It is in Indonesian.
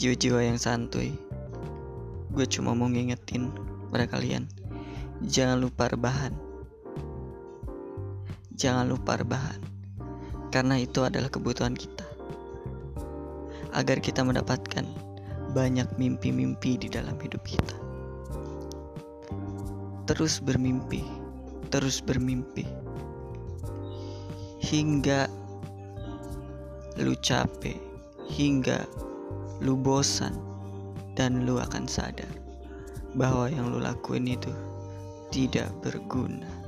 jiwa-jiwa yang santuy. Gue cuma mau ngingetin pada kalian, jangan lupa rebahan. Jangan lupa rebahan, karena itu adalah kebutuhan kita. Agar kita mendapatkan banyak mimpi-mimpi di dalam hidup kita. Terus bermimpi, terus bermimpi, hingga lu capek, hingga lu bosan, dan lu akan sadar bahwa yang lu lakuin itu tidak berguna.